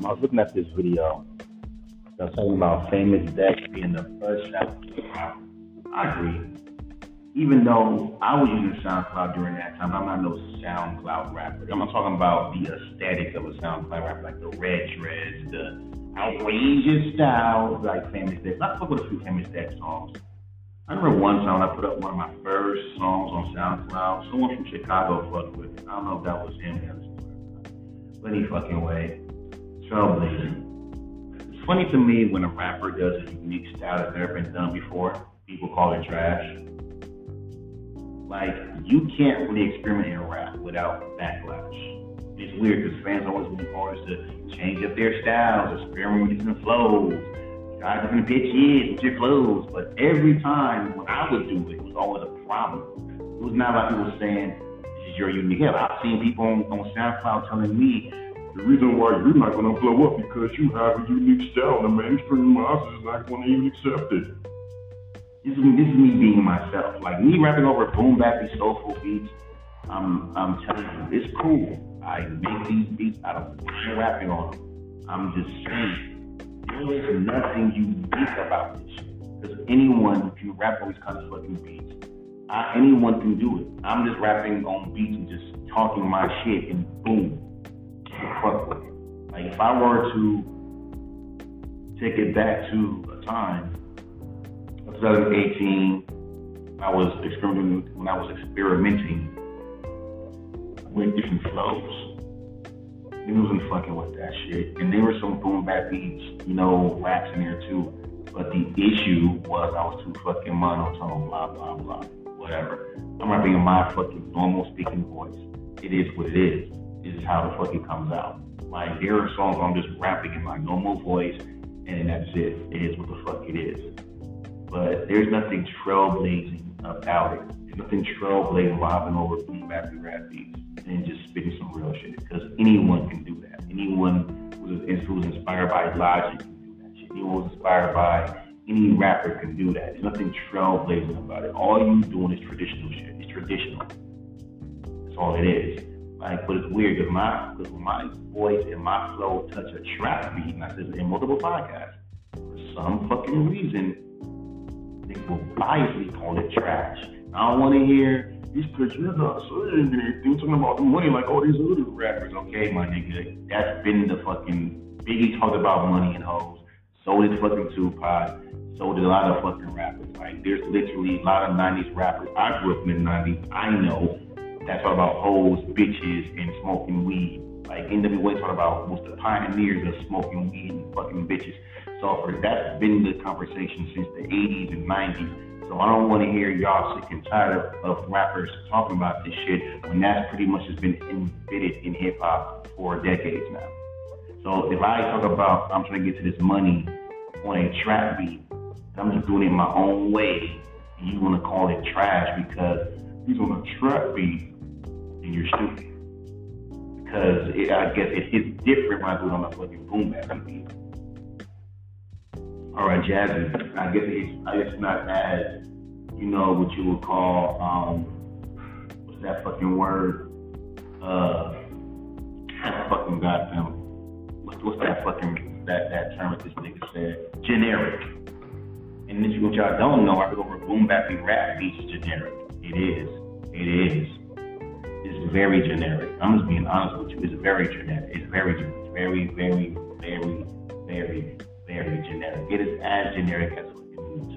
um, I was looking at this video. I was talking about famous Dex being the first rapper. I agree. Even though I was using SoundCloud during that time, I'm not no SoundCloud rapper. I'm not talking about the aesthetic of a SoundCloud rapper, like the red dreads, the outrageous style, like famous Dex. I fuck with a few famous Dex songs. I remember one time I put up one of my first songs on SoundCloud. Someone from Chicago fucked with it. I don't know if that was him. But any fucking way. Trailblazing. It's funny to me when a rapper does a unique style that's never been done before. People call it trash. Like, you can't really experiment in rap without backlash. It's weird because fans always want artists to change up their styles, experiment with different flows, try different pitches with your flows. But every time when I would do it, it was always a problem. It was not like people saying, this is your unique. Yeah, I've seen people on, on SoundCloud telling me the reason why you're not going to blow up because you have a unique style and the mainstream masses is not going to even accept it. This is, this is me being myself. Like me rapping over boom bap soulful beats. I'm I'm telling you, it's cool. I make these beats. I don't I'm rapping on them. I'm just saying there is nothing unique about this. Because anyone can rap on these kind of fucking beats. I, anyone can do it. I'm just rapping on beats and just talking my shit and boom, fuck with it. Like if I were to take it back to a time 2018, I was experimenting when I was experimenting with different flows. He wasn't fucking with that shit. And there were some boom bap beats, you know, raps in there too. But the issue was I was too fucking monotone, blah blah blah. Whatever. I'm not being my fucking normal speaking voice. It is what it is. Is how the fuck it comes out. Like there are songs I'm just rapping in my normal voice and that's it. It is what the fuck it is but there's nothing trailblazing about it. There's nothing trailblazing vibing over boom bap rap beats and just spitting some real shit because anyone can do that. Anyone who's, who's inspired by Logic can do that shit. Anyone who's inspired by any rapper can do that. There's nothing trailblazing about it. All you doing is traditional shit. It's traditional. That's all it is. Like, but it's weird because my because my voice and my flow touch a trap beat, and I said in multiple podcasts. For some fucking reason, they will biasly call it trash. I don't want to hear these pictures not saying anything talking about the money like all these other rappers. Okay, my nigga, that's been the fucking Biggie talked about money and hoes. So did fucking Tupac. So did a lot of fucking rappers. Like there's literally a lot of '90s rappers. I grew up in the '90s. I know that's all about hoes, bitches, and smoking weed. Like NWA talking about was the pioneers of smoking weed and fucking bitches. So for that's been the conversation since the 80s and 90s. So I don't want to hear y'all sick and tired of, of rappers talking about this shit when that's pretty much has been embedded in hip hop for decades now. So if I talk about I'm trying to get to this money on a trap beat, I'm just doing it my own way, and you want to call it trash because he's on a trap beat, and you're stupid. Because it, I guess it, it's different when I do it on a fucking boom bap beat all right, jazzy. I guess it's I guess not as you know what you would call um what's that fucking word? Uh fucking goddamn what's, that fucking that that term that this nigga said? Generic. And this what y'all don't know, I go over boom bapping rap beats generic. It is. It is. It's very generic. I'm just being honest with you. It's very generic. It's very, very, very, very, very very generic. It is as generic as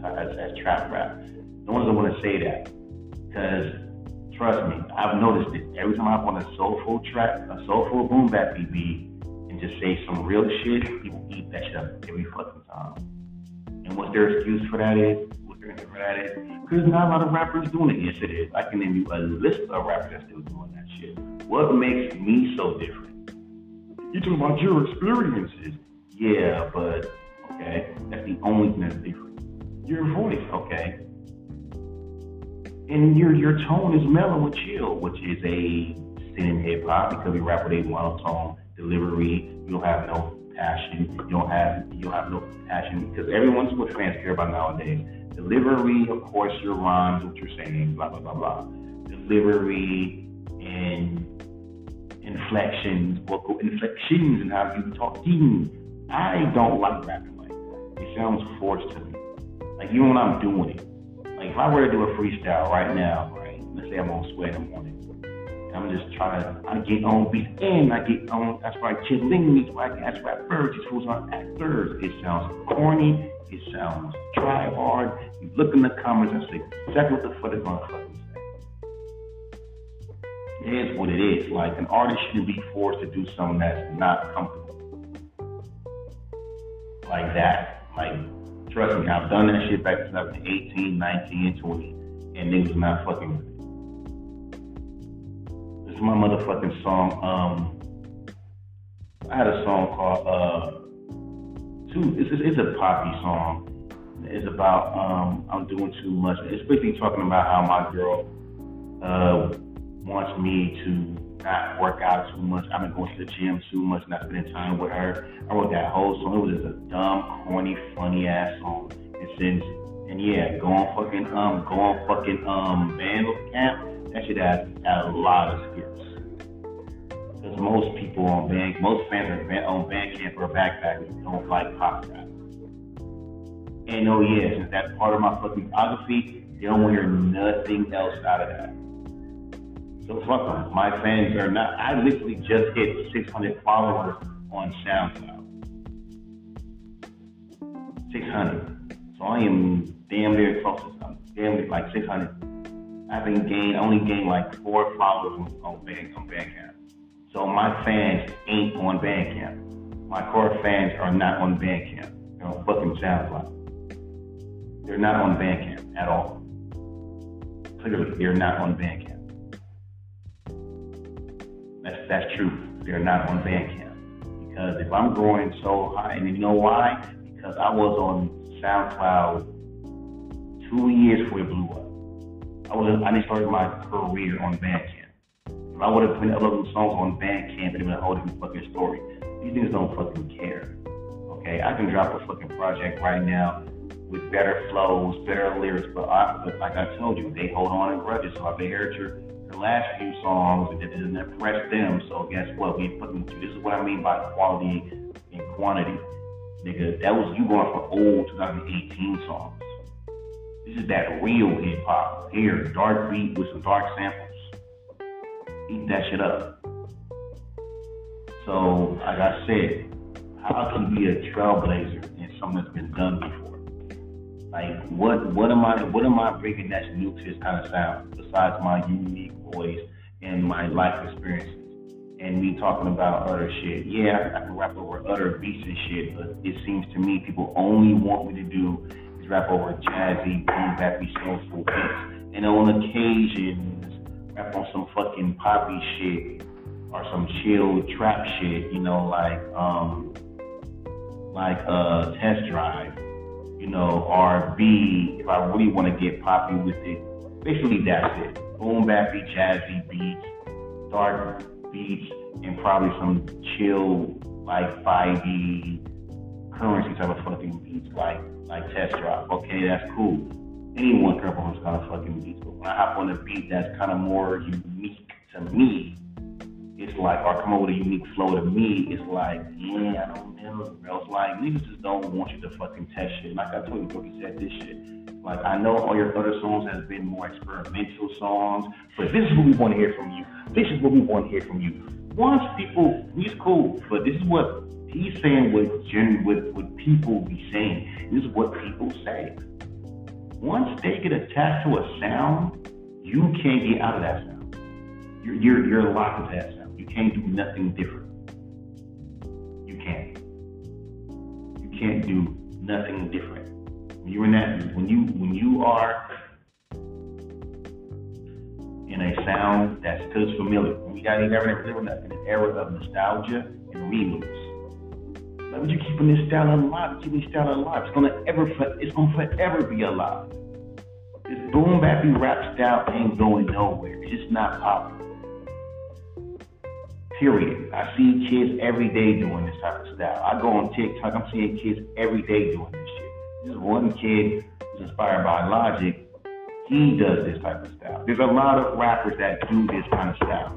as, as trap rap. No one's gonna wanna say that because trust me, I've noticed it. Every time I want a soulful track, a soulful boom bap beat, and just say some real shit, people eat that shit up every fucking time. And what their excuse for that is, for that is, because not a lot of rappers doing it. Yes, it is. I can name you a list of rappers that's still doing that shit. What makes me so different? You talking about your experiences? Yeah, but okay? That's the only thing that's different. Your voice, okay? And your your tone is mellow and chill, which is a sin in hip hop because we rap with a monotone delivery. You don't have no passion. You don't have you don't have no passion because everyone's what fans care about nowadays. Delivery, of course, your rhymes, what you're saying, blah blah blah blah. Delivery and inflections, vocal inflections, and how you talking. I don't like rapping like that. It sounds forced to me. Like even when I'm doing it. Like if I were to do a freestyle right now, right? Let's say I'm on sweat in the morning. I'm just trying to I get on beat and I get on that's right chilling these white ass rappers, these fools are actors. It sounds corny, it sounds try hard. You look in the comments and say, exactly what the fuck is motherfucking it is what it is. Like an artist shouldn't be forced to do something that's not comfortable. Like that. Like, trust me, I've done that shit back in 2018, 19, and 20, and niggas not fucking with it. This is my motherfucking song. Um, I had a song called uh, two. It's, it's a poppy song. It's about um, I'm doing too much. It's basically talking about how my girl uh, wants me to not work out too much. I've been going to the gym too much, not spending time with her. I wrote that whole song. It was just a dumb, corny, funny ass song. And since and yeah, go on fucking um, go on fucking um, band camp. That shit has, has a lot of skills. Because most people on band, most fans are on Bandcamp or backpackers don't like pop rap. And oh yeah, since that's part of my fucking biography, they don't want to hear nothing else out of that. So fuck them. My fans are not. I literally just hit 600 followers on SoundCloud. 600. So I am damn near close to something. Damn near like 600. I haven't gained, I only gained like four followers on, on, Band, on Bandcamp. So my fans ain't on Bandcamp. My core fans are not on Bandcamp. They're on fucking SoundCloud. They're not on Bandcamp at all. Clearly, they're not on Bandcamp. That's that's true. They're not on Bandcamp because if I'm growing so high, and you know why? Because I was on SoundCloud two years before it blew up. I was I didn't my career on Bandcamp. I would have put uploading songs on Bandcamp, it'd been a whole different fucking story. These niggas don't fucking care. Okay, I can drop a fucking project right now with better flows, better lyrics, but, I, but like I told you, they hold on in grudges. So I've heard your the last few songs and it didn't impress them. So guess what? We them. This is what I mean by quality and quantity, nigga. That was you going for old 2018 songs. This is that real hip hop. Here, dark beat with some dark samples. Eat that shit up. So, like I said, how can you be a trailblazer in something that's been done before? Like, what what am I what am I bringing that's new to this kind of sound besides my unique voice and my life experiences and me talking about other shit? Yeah, I, can rap over other beats and shit, but it seems to me people only want me to do is rap over jazzy, boom bappy, soulful beats, and on occasions rap on some fucking poppy shit or some chill trap shit, you know, like um like uh test drive you know, or B, if I really want to get poppy with it, basically that's it. Boom bappy, jazzy beats, dark beats, and probably some chill, like 5e currency type of fucking beats, like like test drive. Okay, that's cool. Anyone rap those kind of fucking beats, but when I hop on a beat that's kind of more unique to me, it's like, or come up with a unique flow to me, it's like, yeah, I don't know, bro. It's like, niggas just don't want you to fucking test shit. Like I told you, Brookie said this shit. Like, I know all your other songs has been more experimental songs, but this is what we want to hear from you. This is what we want to hear from you. Once people, he's cool, but this is what he's saying what, gen, what, what people be saying. This is what people say. Once they get attached to a sound, you can't get out of that sound. You're, you're, you're locked into that sound. You can't do nothing different. You can't. You can't do nothing different. When you're in that, when you when you are in a sound that feels familiar, we got to never live in an era of nostalgia and remix. Would you keeping this style alive? Keeping this style alive. It's gonna ever, it's gonna forever be alive. This boom bappy rap style ain't going nowhere. It's just not popular. Period. I see kids every day doing this type of style. I go on TikTok, I'm seeing kids every day doing this shit. This one kid who's inspired by Logic. He does this type of style. There's a lot of rappers that do this kind of style.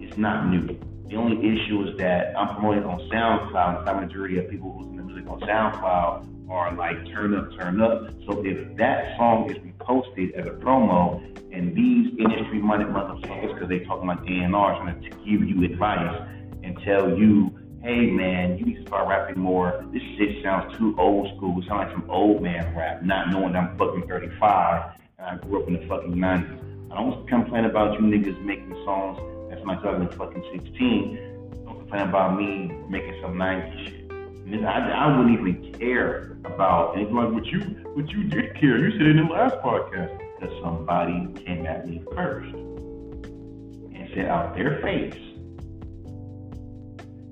It's not new. The only issue is that I'm promoting on SoundCloud, and the majority of people who's in the music on SoundCloud are like turn up, turn up. So if that song is reposted as a promo, and these industry-minded motherfuckers, because they talking about A&R, trying to give you advice and tell you, hey man, you need to start rapping more. This shit sounds too old school. It sounds like some old man rap, not knowing that I'm fucking 35 and I grew up in the fucking 90s. I don't to complain about you niggas making songs that's my 2016. Don't complain about me making some 90s shit. I, I wouldn't even care about anything like what you what you did care. You said in the last podcast that somebody came at me first and said out their face,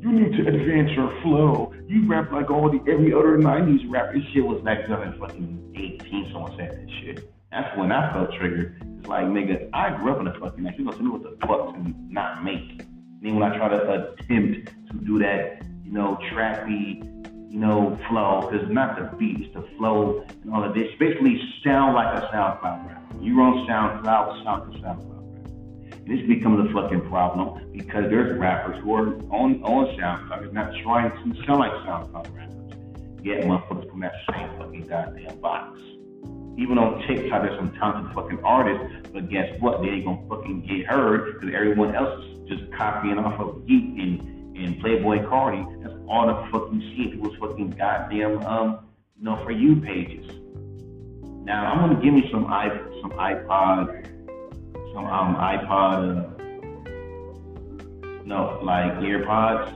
"You need to advance your flow. You rap like all the every other '90s rapper. This shit was back then in fucking 18. Someone said this shit. That's when I felt triggered. It's like, nigga, I grew up in the fucking '90s. You gonna tell me what the fuck to not make? And then when I try to attempt to do that you know, trappy, you know, flow, because not the beat, it's the flow and all of this. Basically, sound like a SoundCloud rapper. You run SoundCloud, sound like a SoundCloud rapper. This becomes a fucking problem because there's rappers who are on, on SoundCloud, not trying to sound like SoundCloud rappers. Yet motherfuckers from that same fucking goddamn box. Even on TikTok, there's some talented fucking artists, but guess what? They ain't gonna fucking get heard because everyone else is just copying off of Geek and and Playboi Carti. That's all the fucking shit people's fucking goddamn um, you know, for you pages. Now I'm gonna give me some i some iPod, some um iPod, uh, no like earpods.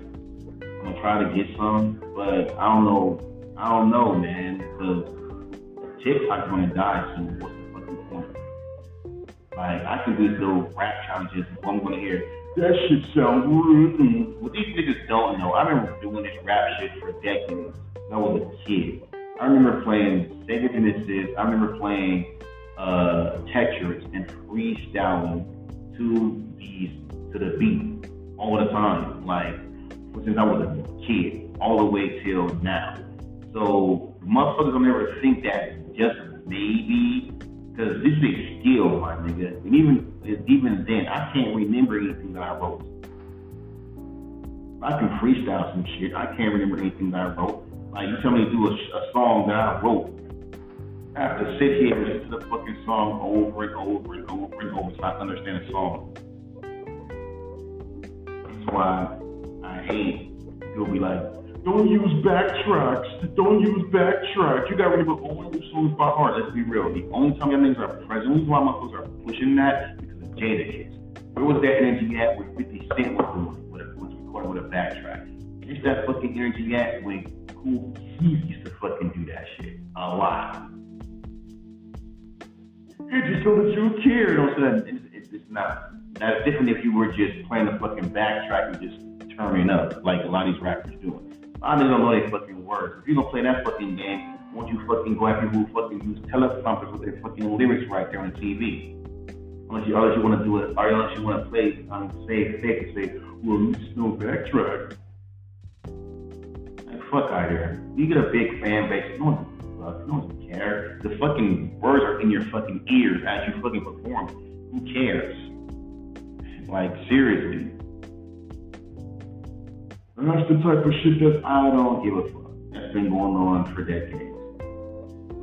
I'm gonna try to get some, but I don't know. I don't know, man, because TikTok's gonna die soon. What's the fucking point? Like I can do little rap challenges. I'm gonna hear that shit sounds rude. What these niggas don't know, I remember doing this rap shit for decades I was a kid. I remember playing Sega Genesis. I remember playing uh, Tetris and freestyling to these to the beat all the time, like since I was a kid, all the way till now. So motherfuckers don't ever think that just maybe because this is skill, my nigga. And even even then, I can't remember anything that I wrote. I can freestyle some shit. I can't remember anything that I wrote. Like you tell me to do a, a song that I wrote. I have to sit here and listen to the fucking song over and over and over and over so I understand the song. That's why I hate people be like, don't use backtracks. Don't use backtracks. You got rid of all your songs by heart. Let's be real. The only time your niggas are present, the reason why motherfuckers are pushing that because of Jadakiss. Where was that energy at when 50 Cent was doing a, was recording with a backtrack? Where's that fucking energy at when Kool Keith used to fucking do that shit a lot? It's just so that you care. You know what I'm saying? It's, it's not. That's different if you were just playing the fucking backtrack and just turning up like a lot of these rappers doing. I don't even know any fucking words. If you gonna play that fucking game, won't you fucking go after who fucking use teleprompters with their fucking lyrics right there on the TV? Unless you, unless you want to do it, or unless you want to play, um, say it fake and say, well, you no backtrack. Like, fuck out here. You get a big fan base, no one, fuck, no one cares. The fucking words are in your fucking ears as you fucking perform. Who cares? Like, seriously. And that's the type of shit that I don't give a fuck. That's been going on for decades.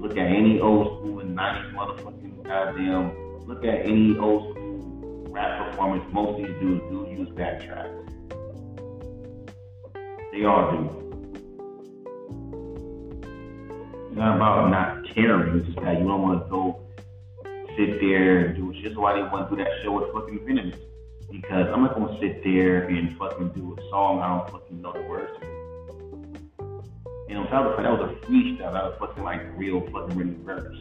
Look at any old school and 90s motherfucking goddamn. Look at any old school rap performance. Most of these dudes do use backtracks. They all do. It's not about not caring. It's just that you don't want to go sit there and do it. Just why they want to do that show with fucking Venomous because I'm not gonna sit there and fucking do a song I don't fucking know the words to. Top of that, that was a freestyle. That was fucking like real fucking written verse.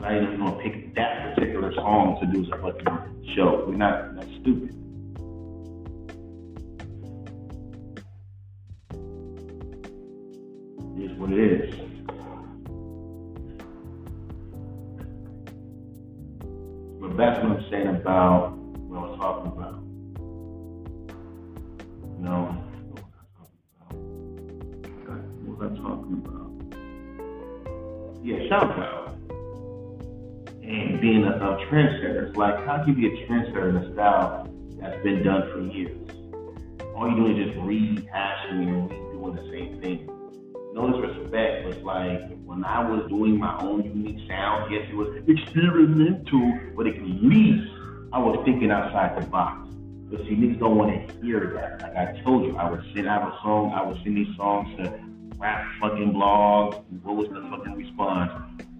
I ain't even gonna pick that particular song to do as a fucking show. We're not that stupid. It is what it is. But that's what I'm saying about about? Yeah, SoundCloud. And being a, a trendsetter. It's like, how can you be a trendsetter in a style that's been done for years? all you doing is just rehashing and redoing the same thing. No disrespect, but like when I was doing my own unique sound, yes, it was experimental, but at least I was thinking outside the box. But see, niggas don't want to hear that. Like I told you, I would send out a song, I would send these songs to rap fucking blogs. What was the fucking response?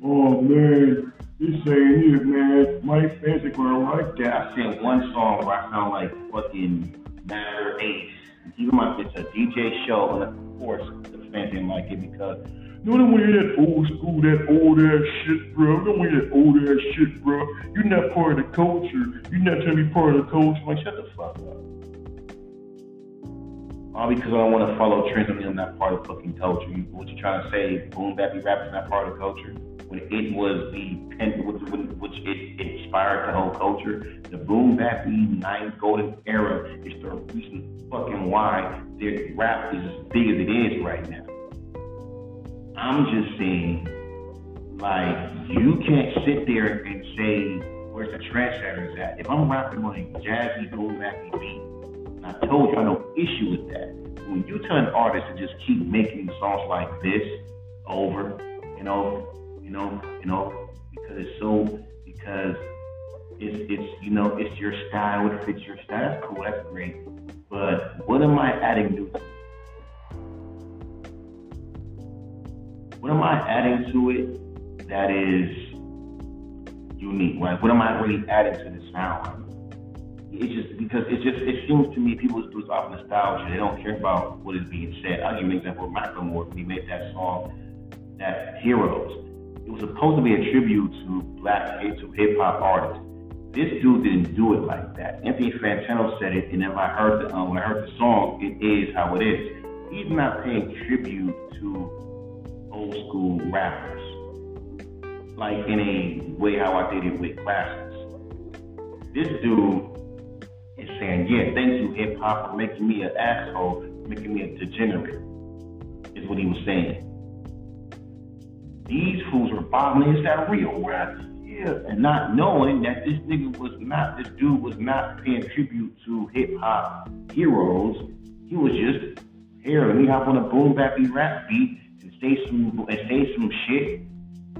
Oh man, he's saying it, man. My fans are gonna like that. I sent one song where I sound like fucking Masta Ace. Even my it's a DJ show, and of course the fans didn't like it because no, don't want that old school, that old ass shit, bro. Don't want that old ass shit, bro. You're not part of the culture. You're not trying to be part of the culture. Like, shut the fuck up. All because I don't want to follow trends and I'm not part of fucking culture. What you trying to say? Boom bap rap is not part of culture? When it was the which, which it inspired the whole culture. The boom bap ninth golden era is the reason fucking why their rap is as big as it is right now. I'm just saying, like, you can't sit there and say, where's the trendsetters at? If I'm rapping on a jazzy, boom bappy beat, and I told you I no issue with that. When you tell an artist to just keep making songs like this over and over, you know, you know, because it's so, because it's, it's, you know, it's your style, it fits your style. That's cool, that's great. But what am I adding new what am I adding to it that is unique? Right? What am I really adding to the sound? It's just because it just it seems to me people just do it off nostalgia. They don't care about what is being said. I'll give you an example. Macklemore, he made that song, that Heroes. It was supposed to be a tribute to black to hip hop artists. This dude didn't do it like that. Anthony Fantano said it, and if I heard the um, when I heard the song, it is how it is. He's not paying tribute to old school rappers, like in a way how I did it with classics. This dude saying, yeah, thank you, hip hop, for making me an asshole, making me a degenerate, is what he was saying. These fools were bobbling, is that oh, real rap? Yeah, and not knowing that this nigga was not, this dude was not paying tribute to hip hop heroes. He was just, here, let me hop on a boom bappy rap beat and say some and say some shit,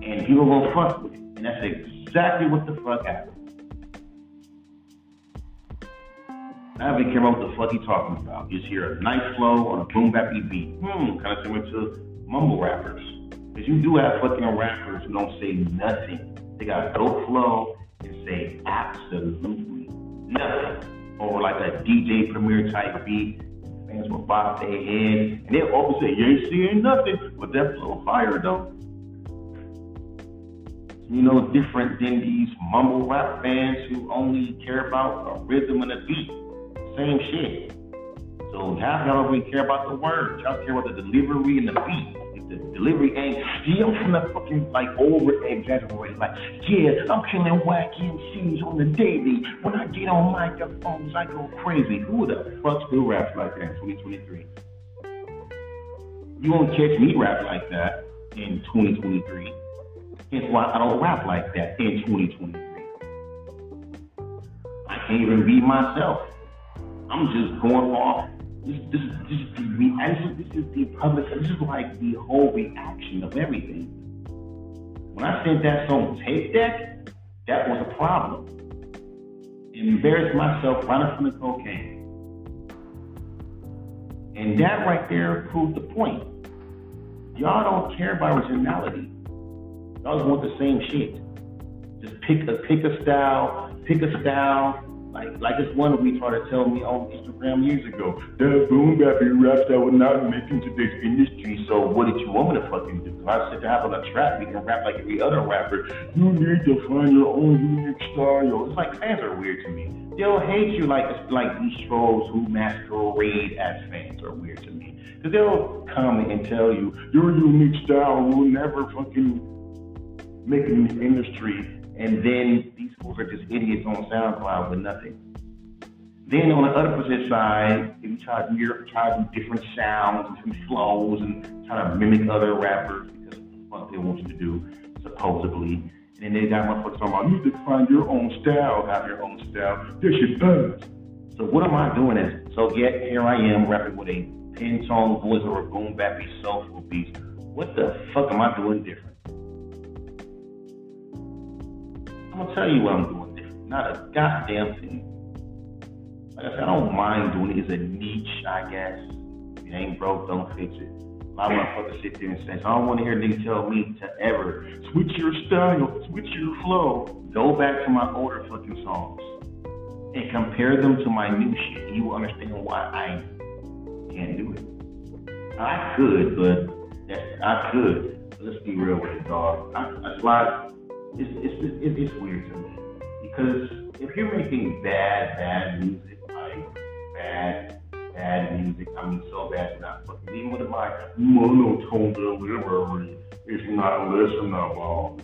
and people gonna fuck with it. And that's exactly what the fuck happened. I don't care about what the fuck he talking about. You just hear a nice flow on a boom bap beat. Hmm, kind of similar to mumble rappers. Because you do have fucking rappers who don't say nothing. They got dope flow and say absolutely nothing. Or like a DJ Premier type beat fans will bob their head and they'll always say, You ain't seeing nothing. But that flow fire though. You know, different than these mumble rap fans who only care about a rhythm and a beat. Same shit. So half y'all don't really care about the words. Y'all care about the delivery and the beat If the delivery ain't. I'm from the fucking like over exaggerating. Like, yeah, I'm killing wacky MCs on the daily. When I get on microphones, I go crazy. Who the fuck still raps like that in 2023? You won't catch me rap like that in 2023. Hence why I don't rap like that in 2023. I can't even be myself. I'm just going off this, this, this is the reaction. This is the public. This is like the whole reaction of everything. When I sent that song tape deck, that was a problem. Embarrassed myself running from the cocaine. And that right there proved the point. Y'all don't care about originality. Y'all just want the same shit. Just pick a pick a style, pick a style, like, like this one we tried to tell me on Instagram years ago, that boom bappy raps that would not make in today's industry. So what did you want me to fucking do? I sit to have on a trap, we can rap like every other rapper. You need to find your own unique style. It's like fans are weird to me. They'll hate you like like these trolls who masquerade as fans are weird to me. Cause they'll comment and tell you your unique style will never fucking make it in the industry and then these fools are just idiots on SoundCloud with nothing. Then on the other opposite side, if you try to do, try to do different sounds and flows and try to mimic other rappers because what they want you to do, supposedly. And then they got motherfuckers talking about you to find your own style, have your own style. This does. So So what am I doing? Is so yet here I am rapping with a pin tone voice or a boom bappy soulful beat. What the fuck am I doing different? I'm gonna tell you what I'm doing different. Not a goddamn thing. Like I said, I don't mind doing it. It's a niche, I guess. If it ain't broke, don't fix it. A lot of motherfuckers sit there and say, I don't want to hear niggas tell me to ever switch your style, switch your flow. Go back to my older fucking songs and compare them to my new shit. You will understand why I can't do it. I could, but I could. But let's be real with it, dog. I, like it's, it's it's it's weird to me because if you're making bad bad music, like bad bad music, I mean so bad that I fucking even with my monotone delivery, it's not listenable.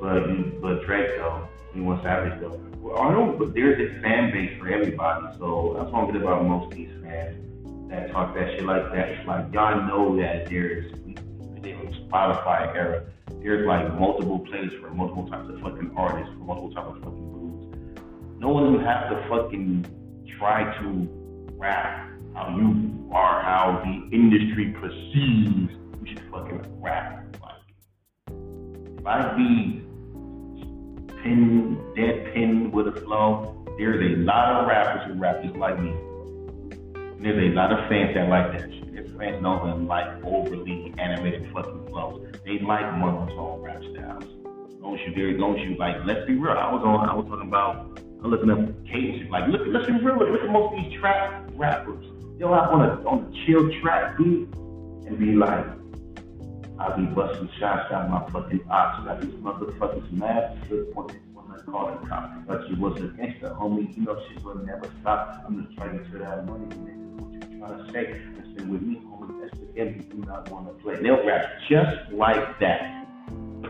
But but Drake though, he wants Savage though. Well, I don't. But there's a fan base for everybody, so that's what I'm good about most of these fans that talk that shit like that. It's like y'all know that there's Spotify era, there's like multiple playlists for multiple types of fucking artists, for multiple types of fucking groups. No one would have to fucking try to rap how you are, how the industry perceives you should fucking rap like. If I be pin, dead pin with a flow, there's a lot of rappers who rap just like me. And there's a lot of fans that like that shit. Know them like overly animated fucking flows. They like monotone rap styles. As you long as you like, let's be real. I was on, I was talking about, I'm looking up cadence. Like, look, let's be real. Look, at most of these trap rappers. They'll have on a on a chill trap beat and be like, I'll be busting shots out my fucking ox. Got these motherfuckers mad shit when I call the cops. But you was a gangster, homie. You know shit will never stop. I'm just trying to get that money, nigga. Trying to say? Listen with me. That's the end. You do not want to play. They'll rap just like that.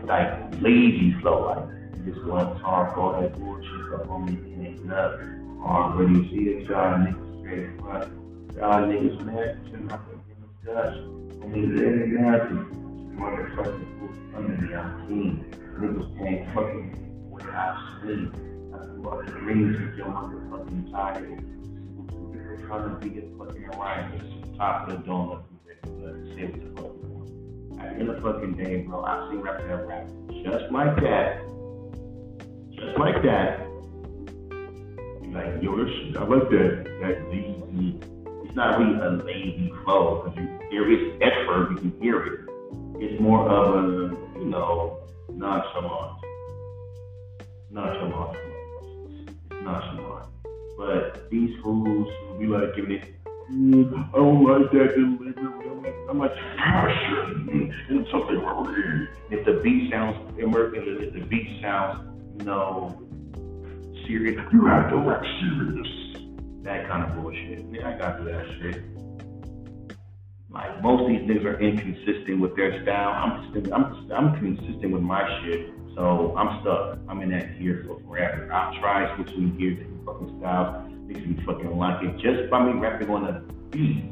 Like lazy flow. Like, just to talk all that bullshit, but homie, it ain't nothing. Already see it, y'all niggas straight front. Y'all niggas mad. You're not to give a. Homie, it ain't nothing motherfucking who's under the team. Niggas can't fucking without sleep. That's what the reason your motherfucking tired. You're trying to be fucking Orion. Top of the dome of the Say what the fuck you want. At the end of the fucking day, bro, I've seen rappers that rap just like that. Just like that. Like, yo, this shit, I like that. That lazy. It's not really a lazy flow because you there is effort, you can hear it it's more of a, you know, nonchalant. Nonchalant. Nonchalant. But these fools will be like giving it, mm, I don't like that. I'm like, passion and something wrong If the beat sounds, if the beat sounds, you know, serious, you have to rap serious. That kind of bullshit. Yeah, I got to that shit. Like most of these niggas are inconsistent with their style. I'm I'm I'm consistent with my shit, so I'm stuck. I'm in that gear for forever. I've tried switching gears, fucking style Makes me fucking like it just by me rapping on a beat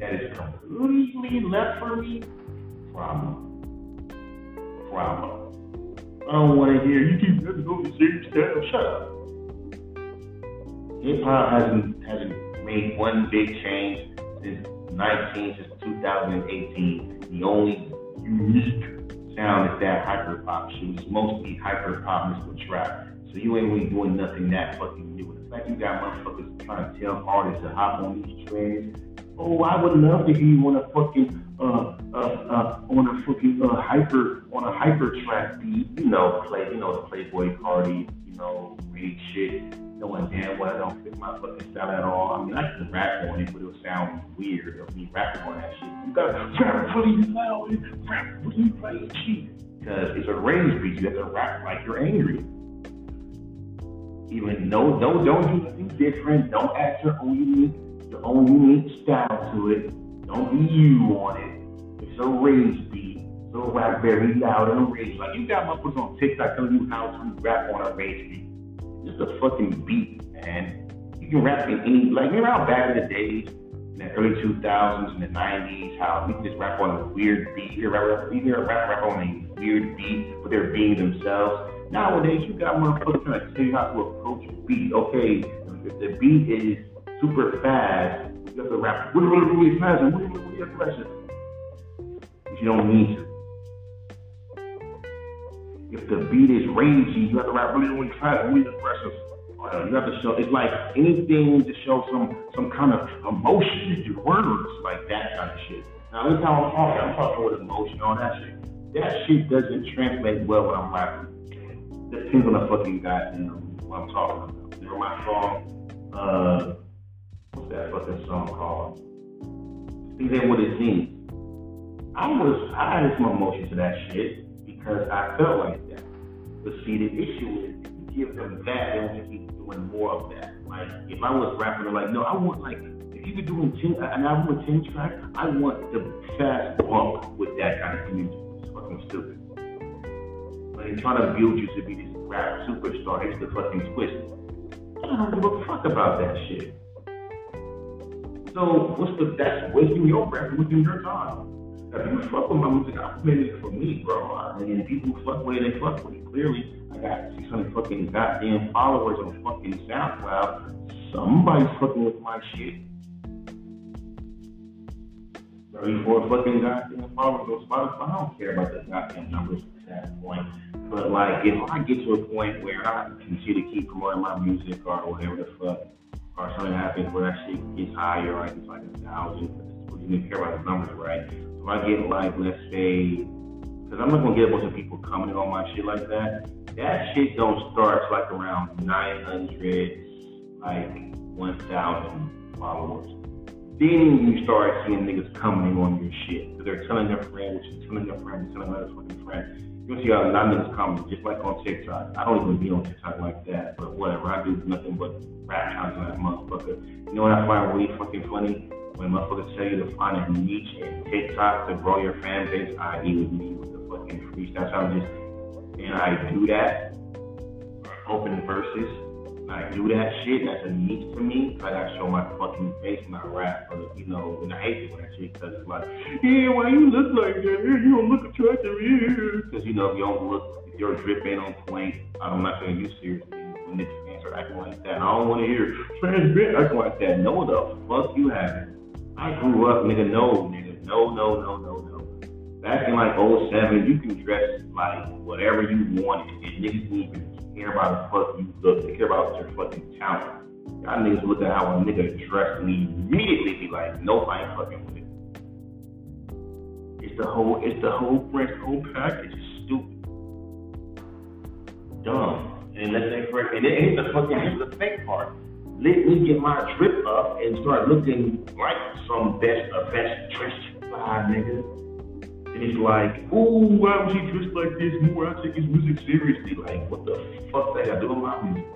that is completely left for me. Problem. Problem. I don't want to hear you keep rapping on the same style. Shut up. Hip hop hasn't hasn't made one big change since 19 since 2018. The only unique sound is that hyper pop. She was mostly hyper pop Mr. Trap. So you ain't really doing nothing that fucking new. Fact you got motherfuckers trying to tell artists to hop on these trends. Oh, I would love to hear you on a fucking uh uh uh on a fucking uh hyper on a hyper track beat. You know, play you know the Playboi Carti, you know, read shit knowing damn well I don't fit my fucking style at all. I mean, I can rap on it, but it'll sound weird of me rapping on that shit. You gotta rap really loud rap really like cheap. Because it's a rage beat. You have to rap like you're angry. Even no, no, don't do anything different. Don't add your own unique, your own unique style to it. Don't be you on it. It's a rage beat. So rap very loud and a rage. Like you got motherfuckers on TikTok telling you how to rap on a rage beat just a fucking beat, man. You can rap in any, like, remember how back in the days, in the early 2000s and the 90s, how we can just rap on a weird beat. You hear rap, you rap, rap on a weird beat, but they're being themselves. Nowadays, you got motherfuckers trying to tell you how to approach a beat. Okay, if the beat is super fast. You have to rap really, really, really fast and really, really, aggressive. But you don't need to. If the beat is ragey, you have to rap really, really fast and really aggressive. Uh, you have to show. It's like anything to show some some kind of emotion in your words, like that kind of shit. Now, anytime I'm talking, I'm talking with emotion on that shit. That shit doesn't translate well when I'm rapping. Depends on the fucking goddamn what I'm talking about. Remember my song, uh, what's that fucking song called? Speak that what it seems. I was, I added some emotion to that shit because I felt like that. But see, the issue is you give them that, they want to keep doing more of that. Like, if I was rapping, they're like, no, I want like, if you could do ten, an album with ten tracks, I want the fast bump with that kind of music. It's fucking stupid. But they trying to build you to be this rap superstar. It's the fucking twist. I don't give a fuck about that shit. So what's the that's wasting your breath, wasting your time. If you fuck with my music, I'm playing it for me, bro. I mean, people fuck with it, they fuck with it. Clearly, I got 600 fucking goddamn followers on fucking SoundCloud. Somebody's fucking with my shit. 34 fucking goddamn followers on Spotify. I don't care about the goddamn numbers at that point. But like, if I get to a point where I continue to keep promoting my music or whatever the fuck, or something happens where that shit gets higher, like it's like a thousand, you didn't care about the numbers, right? If I get like, let's say, because I'm not gonna get a bunch of people commenting on my shit like that. That shit don't start like around 900, like 1,000 followers. Then you start seeing niggas commenting on your shit. Because they're telling their friends, telling their friends, telling their fucking friends. See a lot of niggas commenting, just like on TikTok. I don't even be on TikTok like that, but whatever. I do nothing but rap sounds like that motherfucker. You know what I find really fucking funny? When motherfuckers tell you to find a niche in TikTok to grow your fan base, i.e. with me with the fucking freestyle challenges, and I do that, open verses, I do that shit, that's a niche to me. I gotta show my fucking face when I rap. But, you know, and I hate it when that shit because it's like, yeah, why you look like that? You don't look attractive. Because, you know, if you don't look, if your drip ain't on point, I'm not taking you seriously when fans are acting like that. I don't want to hear fans been acting like that. No, the fuck you haven't. I grew up, nigga, no, nigga. No, no, no, no, no. Back in like 07, you can dress like whatever you wanted, and niggas didn't even care about the fuck you look. They care about your fucking talent. Y'all niggas look at how a nigga dressed and immediately be like, nope, I ain't fucking with it. It's the whole, it's the whole French whole package. It's stupid, dumb, and let's say for and then the fucking it's the fake part. Let me get my drip up and start looking like some best, a best dressed fly nigga it's like, ooh, why was he dressed like this? More, I take his music seriously. Like, what the fuck that got to do with my music?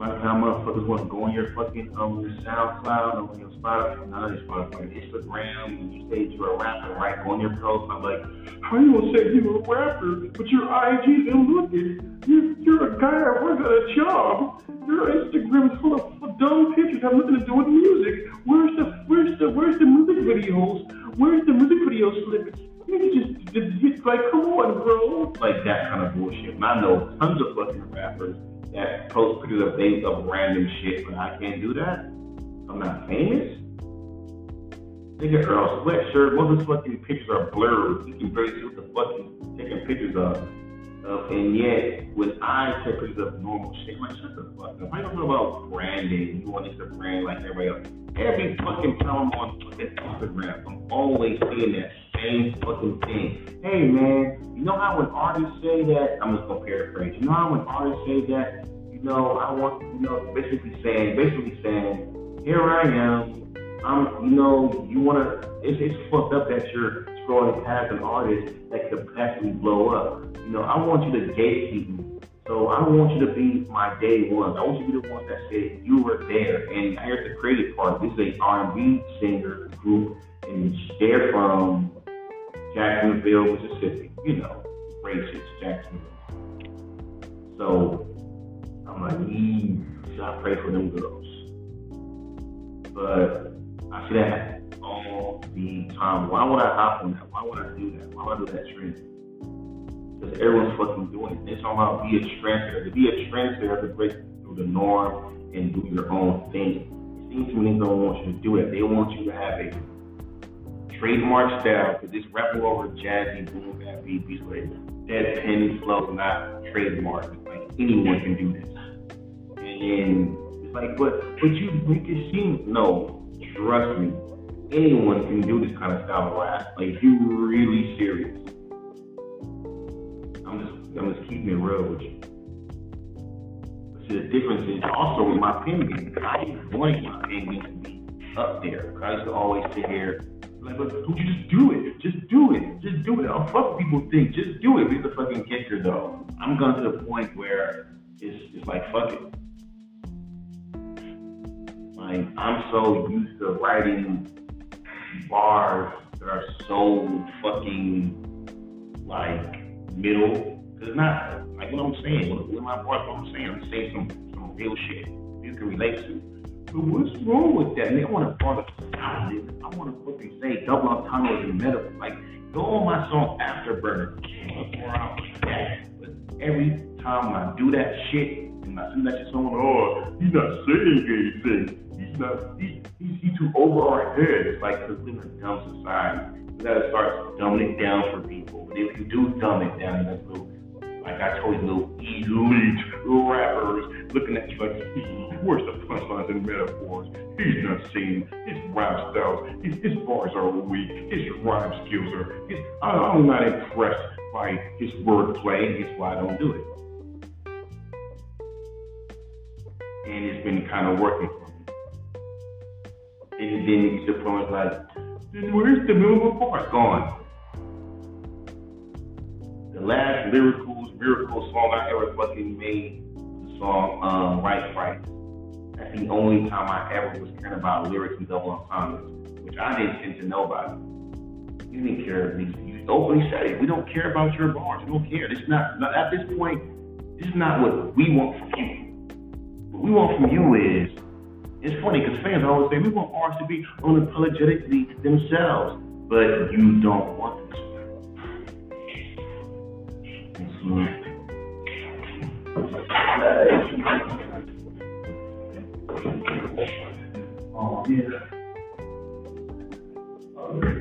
By the time motherfuckers want to go on your fucking um your SoundCloud on your Spotify, not your Spotify, Instagram, and you say you're a rapper, right? Go on your I'm like, how you gonna say you're a rapper, but your IG isn't looking? You're, you're a guy that works at a job. Your Instagram is full of dumb pictures have nothing to do with music. Where's the where's the where's the music videos? Where's the music video snippets? You just, just, just like, come on, bro. Like that kind of bullshit. And I know tons of fucking rappers that post pictures of things of random shit, but I can't do that. I'm not famous. Nigga Earl Sweatshirt, of his fucking pictures are blurred. You can barely see what the fuck he's taking pictures of. Uh, and yet, when I pictures of normal shit, I'm like, shut the fuck up. I don't know about branding. You want to brand like everybody else. Every fucking time I'm on fucking Instagram, I'm always seeing that same fucking thing. Hey man, you know how when artists say that, I'm just gonna paraphrase. You know how when artists say that, you know, I want, you know, basically saying, basically saying, here I am. I'm, you know, you wanna. It's, it's fucked up that you're scrolling past an artist that could possibly blow up. You know, I want you to gatekeep me. So I want you to be my day one. I want you to be the one that said you were there. And here's the crazy part. This is a R&B singer group, and they're from Jacksonville, Mississippi. You know, racist Jacksonville. So I'm like, mm, I pray for them girls. But I see that all the time. Why would I hop on that? Why would I do that? Why would I do that trend? Because everyone's fucking doing it. It's all about be a trendsetter. To be a trendsetter, to break through the norm and do your own thing. Seems they don't want you to do it. They want you to have a trademark style because this rapper over jazzy boom bap beat beats like dead pen flow, not trademark. Like anyone can do this. And it's like, but but you make it seem no, trust me, anyone can do this kind of style of rap. Like if you really serious. I'm just I'm just keeping it real with you. But see the difference is also with my pen game. I want my pen game to be up there. I used to always sit here like, but don't you just do it? Just do it. Just do it. I'll fuck people think. Just do it. Be the fucking kicker though. I'm going to the point where it's it's like fuck it. Like I'm so used to writing bars that are so fucking like middle. It's not like what I'm saying. With my bars, what I'm saying, I'm saying some some real shit you can relate to. But what's wrong with that? I want to. I want to fucking say double entendre in metaphor. Like, go on my song Afterburner. But every time I do that shit, and I send that to someone, oh, he's not saying anything. He, he's, he's too over our head. It's like, because we live in a dumb society. We gotta start dumbing it down for people. But if you do dumb it down, that's little, like I told you, little elite rappers looking at you like, where's the punchlines and metaphors? He's not saying his rhyme styles, his, his bars are weak, his rhyme skills are. His, I'm not impressed by his wordplay. It's why I don't do it. And it's been kind of working for me. And then it's the point like, where's the middle part gone? The last lyrical, miracle song I ever fucking made, the song um, Right Right. That's the only time I ever was caring about lyrics and double entendres, which I didn't tend to know about. You didn't care. You openly said it. We don't care about your bars. We don't care. This is not, not at this point. This is not what we want from you. What we want from you is. It's funny because fans always say we want artists to be unapologetically themselves, but you don't want this. Oh, yeah. let's talk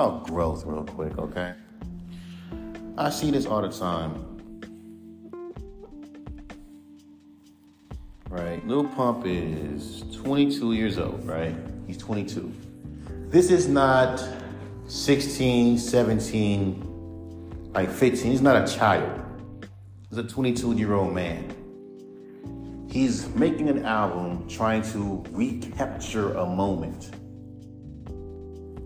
about growth real quick, okay? I see this all the time. Right? Lil Pump is 22 years old, right? He's 22. This is not 16, 17, like 15. He's not a child. He's a 22 year old man. He's making an album trying to recapture a moment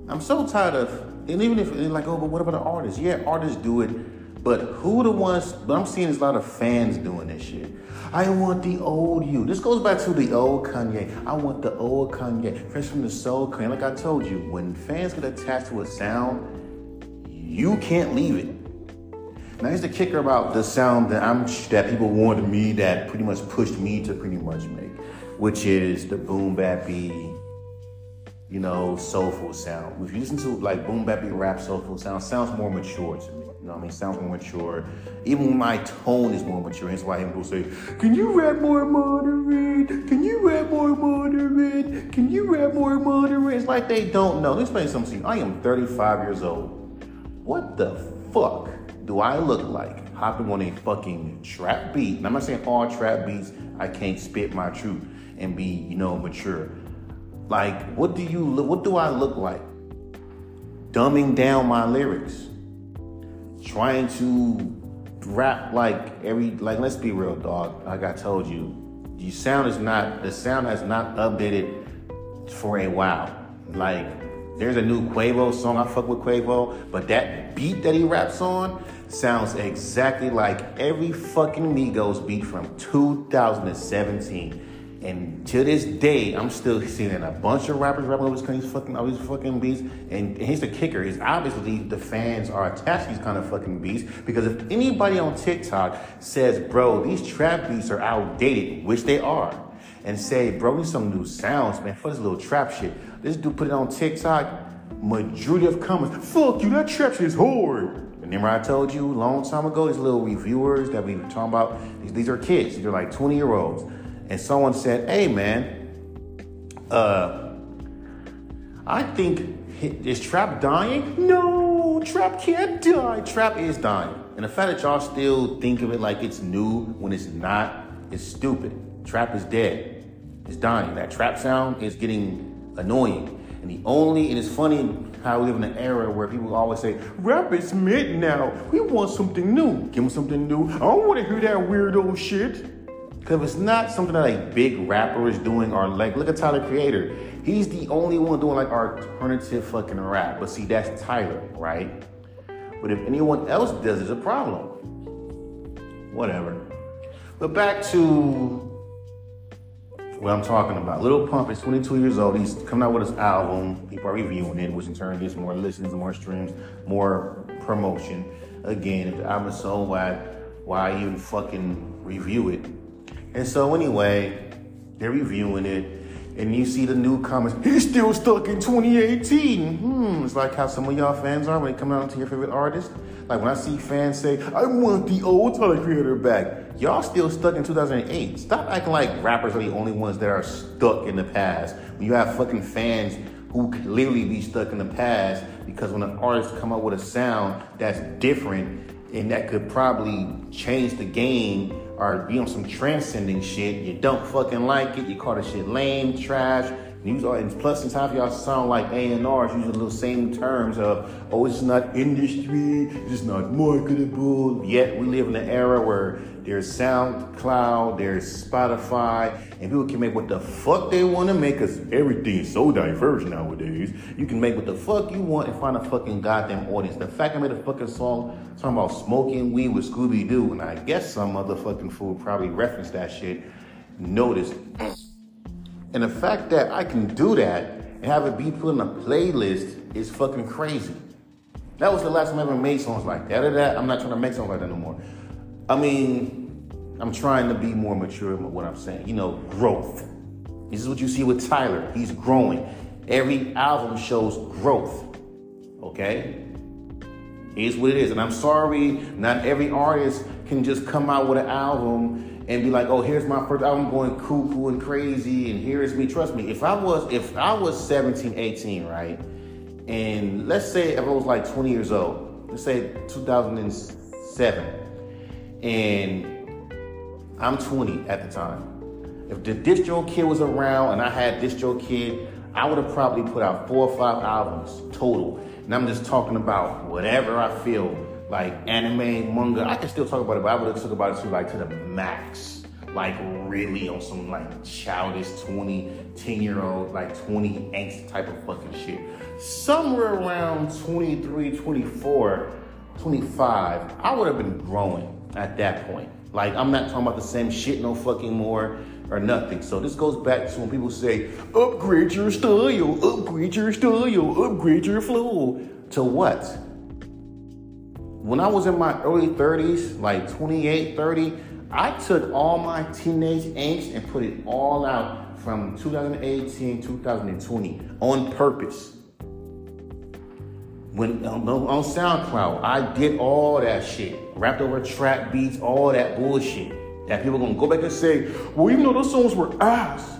I'm so tired of, and even if like, oh, but what about the artists? Yeah, artists do it, but who the ones? But I'm seeing is a lot of fans doing this shit. I want the old you. This goes back to the old Kanye. I want the old Kanye, fresh from the soul Kanye. Like I told you, when fans get attached to a sound, you can't leave it. Now here's the kicker about the sound that I'm that people wanted me, that pretty much pushed me to pretty much make, which is the boom bap beat you know, soulful sound. If you listen to like boom bap rap soulful sound, sounds more mature to me. You know what I mean? Sounds more mature. Even my tone is more mature. That's why people say, Can you rap more moderate? Can you rap more moderate? Can you rap more moderate? It's like they don't know. Let me explain something to you. I am 35 years old. What the fuck do I look like hopping on a fucking trap beat? And I'm not saying all trap beats, I can't spit my truth and be, you know, mature. Like, what do you what do I look like? Dumbing down my lyrics. Trying to rap like every like let's be real, dog. Like I told you, your sound is not the sound has not updated for a while. Like, there's a new Quavo song. I fuck with Quavo, but that beat that he raps on sounds exactly like every fucking Migos beat from 2017. And to this day, I'm still seeing a bunch of rappers rapping over these fucking all these fucking beats. And here's the kicker: is obviously the fans are attached to these kind of fucking beats because if anybody on TikTok says, "Bro, these trap beats are outdated," which they are, and say, "Bro, need some new sounds, man. Fuck this little trap shit." This dude put it on TikTok. Majority of comments, "Fuck you, that trap shit is hard." Remember I told you a long time ago, these little reviewers that we were talking about, these, these are kids. These are like 20 year olds and someone said, "Hey, man, uh, I think is Trap dying? No, Trap can't die. Trap is dying, and the fact that y'all still think of it like it's new when it's not is stupid. Trap is dead. It's dying. That trap sound is getting annoying." And the only, and it's funny how we live in an era where people always say, rap is mid now. We want something new. Give them something new. I don't want to hear that weird old shit. Because it's not something that a big rapper is doing, or like, look at Tyler Creator. He's the only one doing like alternative fucking rap. But see, that's Tyler, right? But if anyone else does, it's a problem. Whatever. But back to what I'm talking about. Lil Pump is 22 years old. He's coming out with his album. People are reviewing it, which in turn gets more listens, more streams, more promotion. Again, if the album is so whack, why even fucking review it? And so anyway, they're reviewing it, and you see the new comments. He's still stuck in 2018. Hmm. It's like how some of y'all fans are when they come out to your favorite artist. Like when I see fans say, "I want the old Tyler Creator back." Y'all still stuck in 2008. Stop acting like rappers are the only ones that are stuck in the past. When you have fucking fans who literally be stuck in the past because when an artist come up with a sound that's different and that could probably change the game or be on some transcending shit. You don't fucking like it. You call the shit lame, trash. Use all, and plus, since half y'all sound like A and R's using the same terms of, oh, it's not industry, it's not marketable. Yet we live in an era where there's SoundCloud, there's Spotify, and people can make what the fuck they want to make because everything's so diverse nowadays. You can make what the fuck you want and find a fucking goddamn audience. The fact I made a fucking song talking about smoking weed with Scooby Doo, and I guess some motherfucking fool probably referenced that shit, noticed. And the fact that I can do that and have it be put in a playlist is fucking crazy. That was the last time I ever made songs like that. Other that, I'm not trying to make songs like that no more. I mean, I'm trying to be more mature in what I'm saying. You know, growth. This is what you see with Tyler. He's growing. Every album shows growth. Okay? Is what it is. And I'm sorry, not every artist can just come out with an album and be like, oh, here's my first album going cuckoo and crazy, and here is me. Trust me, if I was if I was 17, 18, right? And let's say if I was like 20 years old, let's say 2007 and I'm 20 at the time. If the DistroKid was around and I had DistroKid, I would have probably put out four or five albums total. And I'm just talking about whatever I feel, like anime, manga. I can still talk about it, but I would have talked about it to like to the max. Like really on some like childish 20, 10 year old, like 20 angst type of fucking shit. Somewhere around 23, 24, 25, I would have been growing at that point. Like, I'm not talking about the same shit no fucking more or nothing. So this goes back to when people say, upgrade your style, upgrade your style, upgrade your flow. To what? When I was in my early 30s, like 28, 30, I took all my teenage angst and put it all out from 2018, 2020 on purpose when um, on, on SoundCloud, I did all that shit, rapped over trap beats, all that bullshit. That people gonna go back and say, well, even though those songs were ass,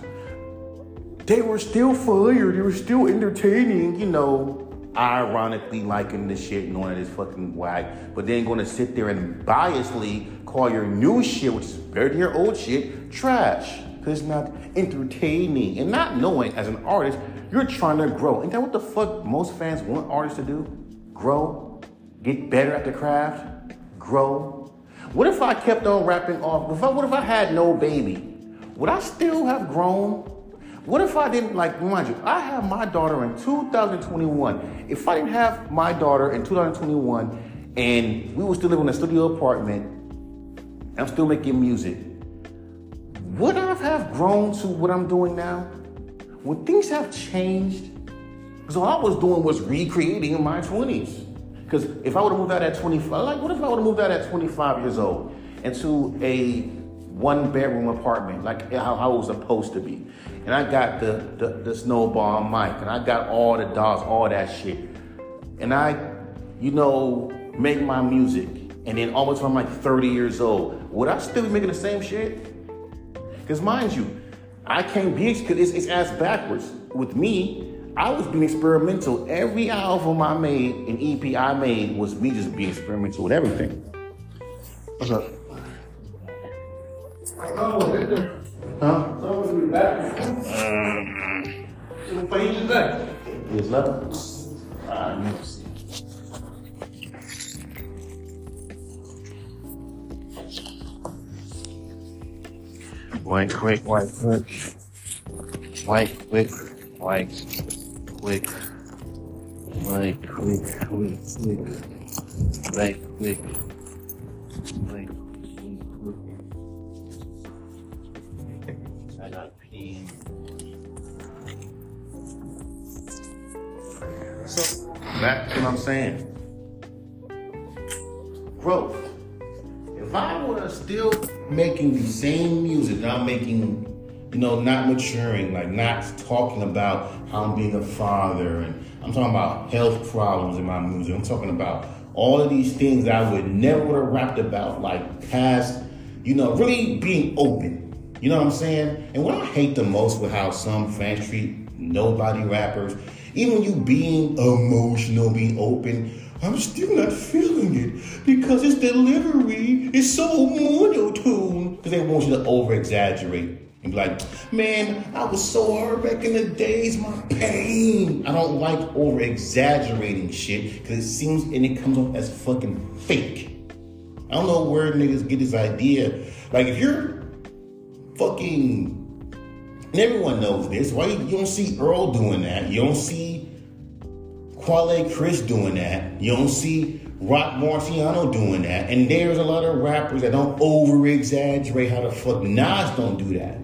they were still fire, they were still entertaining, you know. Ironically liking this shit, knowing that it's fucking whack, but then gonna sit there and biasly call your new shit, which is better than your old shit, trash. Cause it's not entertaining. And not knowing as an artist, you're trying to grow. Ain't that what the fuck most fans want artists to do? Grow, get better at the craft, grow. What if I kept on rapping off? What if I had no baby? Would I still have grown? What if I didn't like remind you? I have my daughter in 2021. If I didn't have my daughter in 2021, and we were still living in a studio apartment, I'm still making music. Would I have grown to what I'm doing now? Would things have changed? Because all I was doing was recreating in my 20s. Because if I would have moved out at 25, like what if I would have moved out at 25 years old into a one bedroom apartment, like how, it was supposed to be? And I got the, the, the snowball mic, and I got all the dolls, all that shit. And I, you know, make my music. And then almost when I'm like 30 years old, would I still be making the same shit? Because mind you, I can't be, because it's, it's ass backwards. With me, I was being experimental. Every album I made, an EP I made, was me just being experimental with everything. What's up? Oh, huh? Someone's gonna be back. Um, back. Yes, love. Uh, let me see. White, quick, white, quick. White, quick, white quick, right quick, quick, quick, right quick, what I'm saying. Growth. If I were still making the same music I'm making you know, not maturing, like not talking about how I'm being a father, and I'm talking about health problems in my music. I'm talking about all of these things I would never have rapped about, like past, you know, really being open. You know what I'm saying? And what I hate the most with how some fans treat nobody rappers, even you being emotional, being open, I'm still not feeling it because its delivery is so monotone. Because they want you to over exaggerate and be like, man, I was so hurt back in the days, my pain. I don't like over exaggerating shit because it seems and it comes off as fucking fake. I don't know where niggas get this idea. Like, if you're fucking, and everyone knows this, why you, you don't see Earl doing that? You don't see Quelle Chris doing that. You don't see Roc Marciano doing that. And there's a lot of rappers that don't over exaggerate how the fuck Nas don't do that.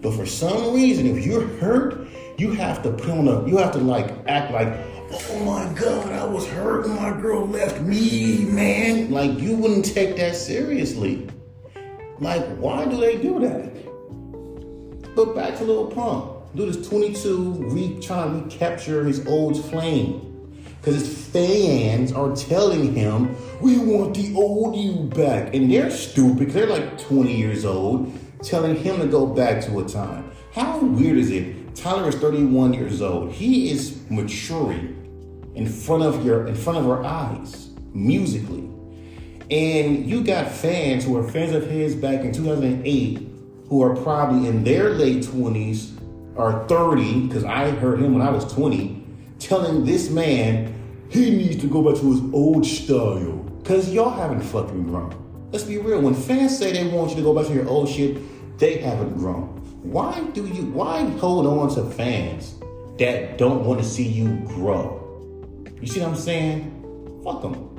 But for some reason, if you're hurt, you have to put on a, you have to like act like, oh my God, I was hurt when my girl left me, man. Like you wouldn't take that seriously. Like, why do they do that? But back to Lil Pump. Dude is 22, re, trying to recapture his old flame. Because his fans are telling him, we want the old you back. And they're stupid they're like 20 years old telling him to go back to a time. How weird is it? Tyler is 31 years old. He is maturing in front of your in front of our eyes musically. And you got fans who are fans of his back in 2008 who are probably in their late 20s or 30 because I heard him when I was 20 telling this man he needs to go back to his old style because y'all haven't fucking grown. Let's be real. When fans say they want you to go back to your old shit, they haven't grown. Why do you why hold on to fans that don't want to see you grow? You see what I'm saying? Fuck them.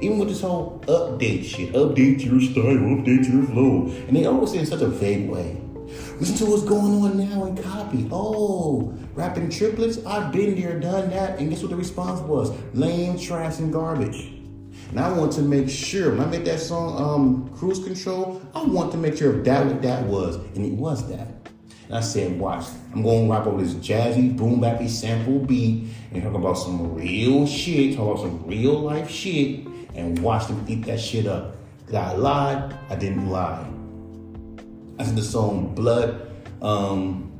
Even with this whole update shit, update your style, update your flow. And they always say in such a vague way. Listen to what's going on now and copy. Oh, rapping triplets? I've been there, done that. And guess what the response was? Lame, trash, and garbage. And I want to make sure when I make that song, um, Cruise Control, I want to make sure that what that was, and it was that. And I said, watch, I'm going to rap over this jazzy, boom bappy sample beat and talk about some real shit, talk about some real life shit, and watch them eat that shit up. Cause I lied, I didn't lie. I said the song Blood, um,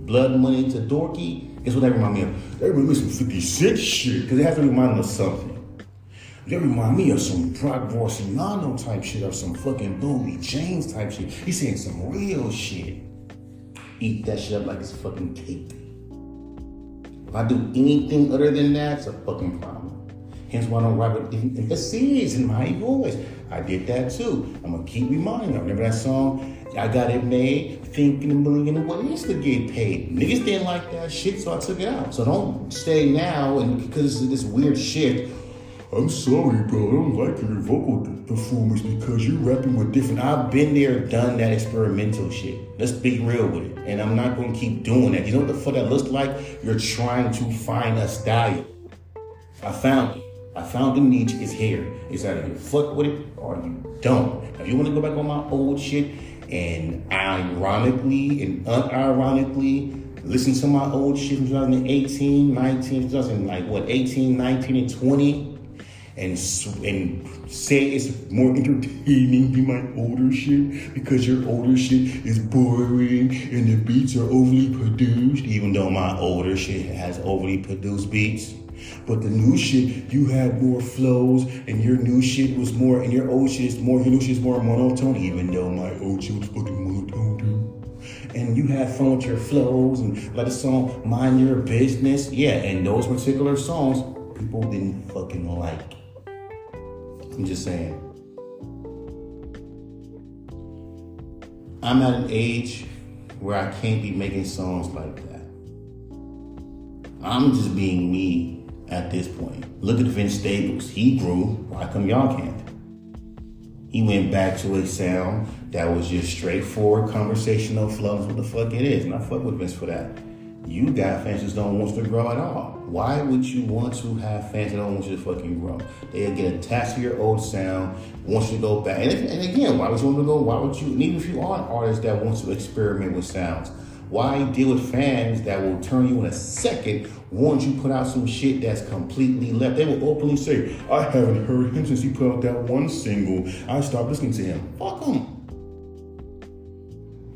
Blood Money to Dorky. Guess what that remind me of? That remind me of some 56 shit, because it has to remind me of something. They remind me of some Roc Marciano type shit or some fucking Boldy James type shit. He's saying some real shit. Eat that shit up like it's fucking cake. If I do anything other than that, it's a fucking problem. Hence why I don't write with emphasis in my voice. I did that too. I'm gonna keep reminding them. Remember that song? I got it made thinking a million ways to get paid. Niggas didn't like that shit, so I took it out. So don't stay now and because of this weird shit. I'm sorry, bro. I don't like your vocal performance because you're rapping with different. I've been there, done that experimental shit. Let's be real with it. And I'm not gonna keep doing that. You know what the fuck that looks like? You're trying to find a style. I found it. I found the niche. It's here. It's either you fuck with it or you don't. If you want to go back on my old shit and ironically and unironically listen to my old shit from 2018, 19, 2000, like what, 18, 19, and 20, and and say it's more entertaining than my older shit because your older shit is boring and the beats are overly produced, even though my older shit has overly produced beats. But the new shit, you had more flows, and your new shit was more, and your old shit is more, your new shit is more monotone, even though my old shit was fucking monotone too. And you had fun with your flows and let the song mind your business. Yeah, and those particular songs, people didn't fucking like. I'm just saying. I'm at an age where I can't be making songs like that. I'm just being me at this point. Look at Vince Staples. He grew. Why come y'all can't? He went back to a sound that was just straightforward conversational flows. What the fuck it is. And I fuck with Vince for that. You got fans that don't want to grow at all. Why would you want to have fans that don't want you to fucking grow? They get attached to your old sound, want you to go back. And, and again, why would you want to go? Why would you? And even if you are an artist that wants to experiment with sounds, why deal with fans that will turn you in a second once you put out some shit that's completely left? They will openly say, I haven't heard him since he put out that one single. I stopped listening to him. Fuck him.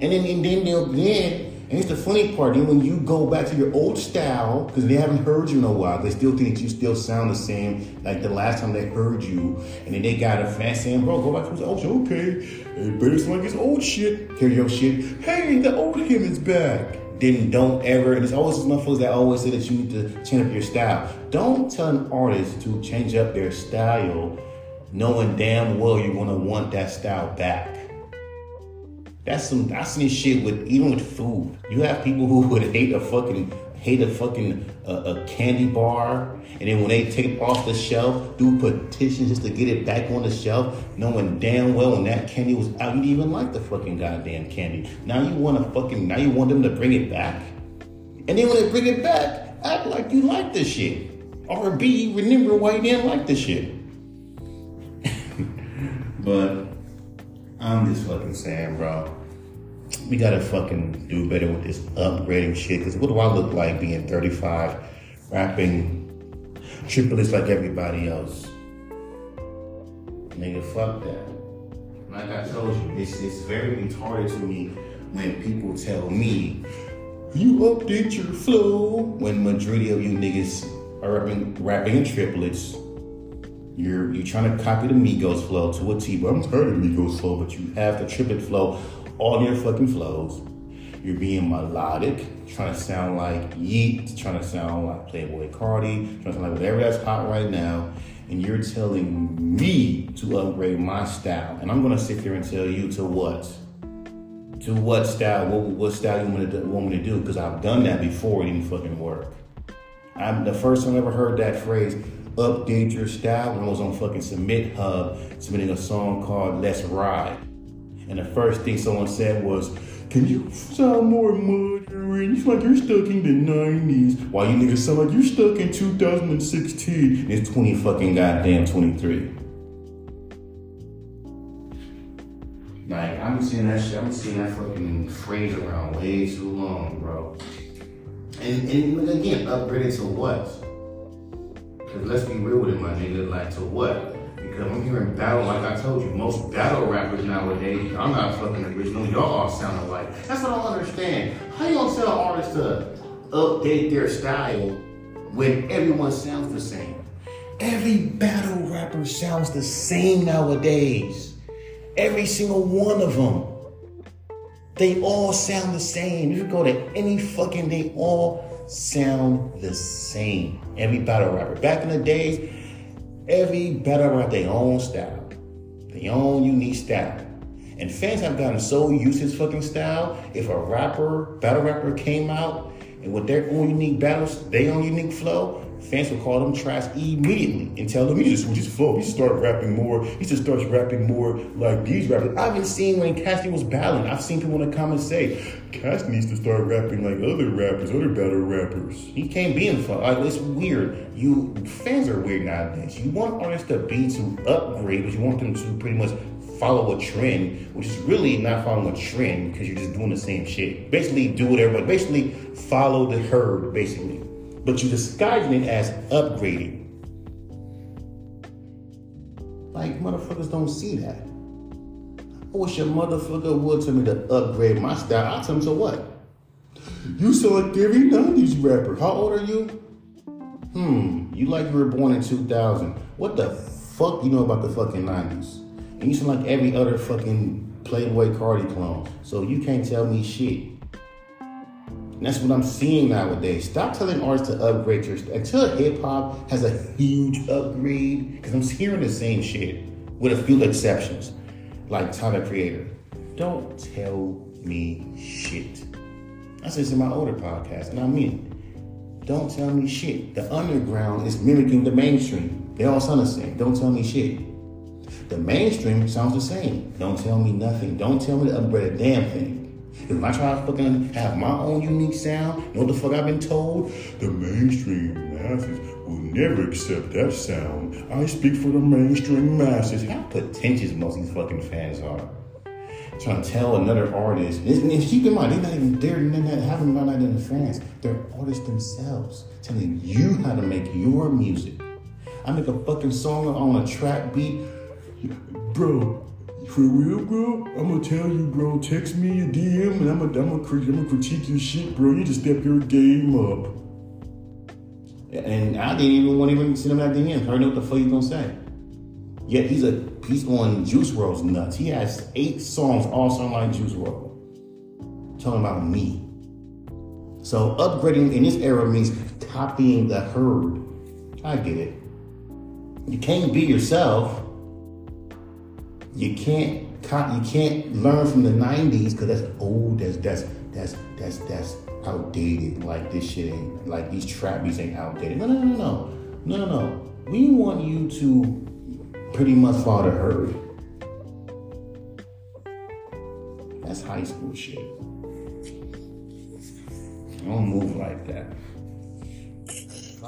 And then, and then they'll then and it's the funny part, then when you go back to your old style, because they haven't heard you in a while, they still think that you still sound the same like the last time they heard you. And then they got a fan saying, bro, go back to his old shit. Okay, it better sound like his old shit. Hear your shit. Hey, the old him is back. Then don't ever, and it's always these motherfuckers that always say that you need to change up your style. Don't tell an artist to change up their style knowing damn well you're gonna want that style back. That's some I seen shit with even with food. You have people who would hate a fucking hate a fucking uh, a candy bar, and then when they take off the shelf, do petitions just to get it back on the shelf, knowing damn well when that candy was out, you didn't even like the fucking goddamn candy. Now you want to fucking now you want them to bring it back, and then when they bring it back, act like you like the shit, or B remember why you didn't like the shit. but I'm just fucking saying, bro. We gotta fucking do better with this upgrading shit. Cause what do I look like being 35, rapping triplets like everybody else? Nigga, fuck that. Like I told you, it's, it's very retarded to me when people tell me, you update your flow when majority of you niggas are rapping, rapping in triplets you're you're trying to copy the Migos flow to a T, but I'm tired of Migos flow, but you have the triplet flow, all your fucking flows. You're being melodic, trying to sound like Yeat, trying to sound like Playboy Carti, trying to sound like whatever that's hot right now. And you're telling me to upgrade my style. And I'm gonna sit here and tell you to what? To what style? What, what style you want, to, want me to do? Because I've done that before, it didn't fucking work. I'm the first time I ever heard that phrase update your style when I was on fucking SubmitHub submitting a song called Let's Ride. And the first thing someone said was, Can you sound more modern? Sound like you're stuck in the 90s. While you niggas sound like you're stuck in 2016. It's 20 fucking goddamn 23. Like, I've been seeing that shit, I've been seeing that fucking phrase around way too long, bro. And, and again, upgraded to what? Cause let's be real with it, my nigga. Like to what? Because I'm hearing battle, like I told you, most battle rappers nowadays, I'm not fucking original. Y'all all sound alike. That's what I don't understand. How you gonna tell artists to update their style when everyone sounds the same? Every battle rapper sounds the same nowadays. Every single one of them. They all sound the same. You go to any fucking, they all sound the same. Every battle rapper. Back in the days, every battle rapper their own style, their own unique style. And fans have gotten so used to his fucking style. If a rapper, battle rapper came out and with their own unique battles, their own unique flow, fans would call them trash immediately and tell them, you just switch his flow. He start rapping more. He just start rapping more like these rappers. I've been seeing when Cassidy was battling, I've seen people in the comments say, Cass needs to start rapping like other rappers, other battle rappers. He can't be in fun. Like, it's weird. You fans are weird nowadays. You want artists to be to upgrade, but you want them to pretty much follow a trend, which is really not following a trend because you're just doing the same shit. Basically, do whatever. Basically, follow the herd. Basically but you're disguising it as upgrading. Like motherfuckers don't see that. I wish a motherfucker would tell me to upgrade my style. I tell him so what? You saw like every 90s rapper. How old are you? Hmm, you like you were born in 2000. What the fuck you know about the fucking 90s? And you sound like every other fucking Playboy Carti clone. So you can't tell me shit. That's what I'm seeing nowadays. Stop telling artists to upgrade your until hip hop has a huge upgrade. Because I'm hearing the same shit with a few exceptions, like Tyler Creator. Don't tell me shit. I said this in my older podcast, and I mean it. Don't tell me shit. The underground is mimicking the mainstream. They all sound the same. Don't tell me shit. The mainstream sounds the same. Don't tell me nothing. Don't tell me to upgrade a damn thing. If I try to fucking have my own unique sound, you know what the fuck I've been told? The mainstream masses will never accept that sound. I speak for the mainstream masses. How pretentious most of these fucking fans are. Trying to tell another artist, and keep in mind, they're not even, they're not having not in the fans. They're artists themselves telling you how to make your music. I make a fucking song on a trap beat. Bro, for real, bro? I'm gonna tell you, bro. Text me a DM and I'm gonna, I'm gonna, I'm critique your shit, bro. You just step your game up. And I didn't even want to even send him that DM. I already know what the fuck he's gonna say. Yet he's a he's on Juice WRLD's nuts. He has eight songs, all sound like Juice WRLD. Talking about me. So upgrading in this era means copying the herd. I get it. You can't be yourself you can't you can't learn from the 90s because that's old that's that's that's that's that's outdated. Like this shit ain't like these trap beats ain't outdated. No no no no no no no. We want you to pretty much follow the herd. That's high school shit. Don't move like that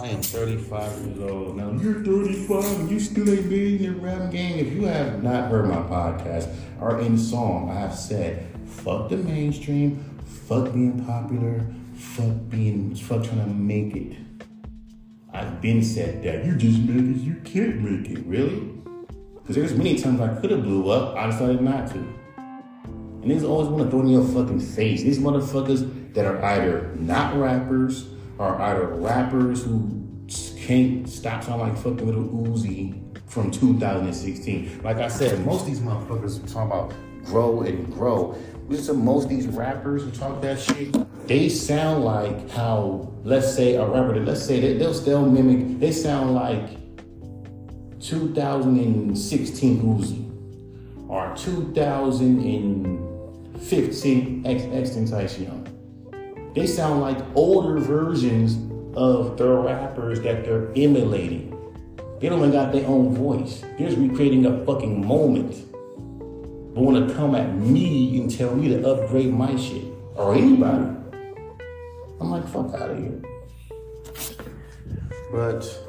I am 35 years old. Now you're 35 and you still ain't been in the rap game. If you have not heard my podcast or any song, I have said, fuck the mainstream, fuck being popular, fuck being, fuck trying to make it. I've been said that. You just make it, you can't make it. Really? Because there's many times I could have blew up, I decided not to. And niggas always want to throw in your fucking face. These motherfuckers that are either not rappers are either rappers who can't stop sounding like fucking Lil Uzi from 2016. Like I said, most of these motherfuckers talking about grow and grow. Listen, most of these rappers who talk that shit, they sound like how, let's say, a rapper, let's say they, they'll still mimic, they sound like 2016 Uzi or 2015 X XXXTentacion. They sound like older versions of the rappers that they're emulating. They don't even got their own voice. They're just recreating a fucking moment. But want to come at me and tell me to upgrade my shit or anybody. I'm like, fuck out of here. But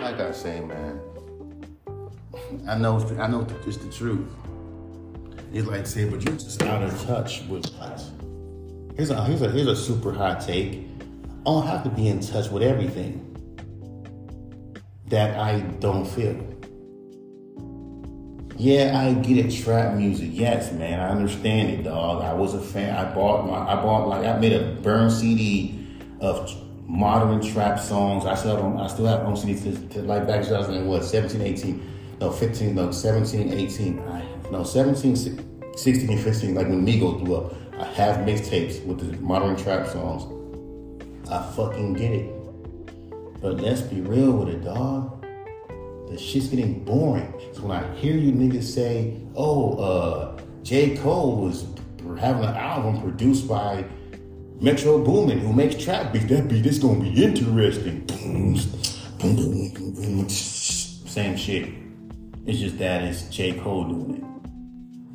like I say, man, I know I know it's the truth. It's like saying, but you're just out of touch with us. Here's a here's a here's a super hot take. I don't have to be in touch with everything that I don't feel. Yeah, I get it. Trap music, yes, man. I understand it, dog. I was a fan. I bought my. I bought like I made a burn CD of modern trap songs. I still have. I still have on CD to, to like back 2000 what 17, 18, no 15, no 17, 18. I no, 17, 16, and 15, like when Migos blew up. I have mixtapes with the modern trap songs. I fucking get it. But let's be real with it, dog. the shit's getting boring. So when I hear you niggas say, oh, uh, J. Cole was having an album produced by Metro Boomin, who makes trap beats, that beat is gonna be interesting. Same shit. It's just that it's J. Cole doing it.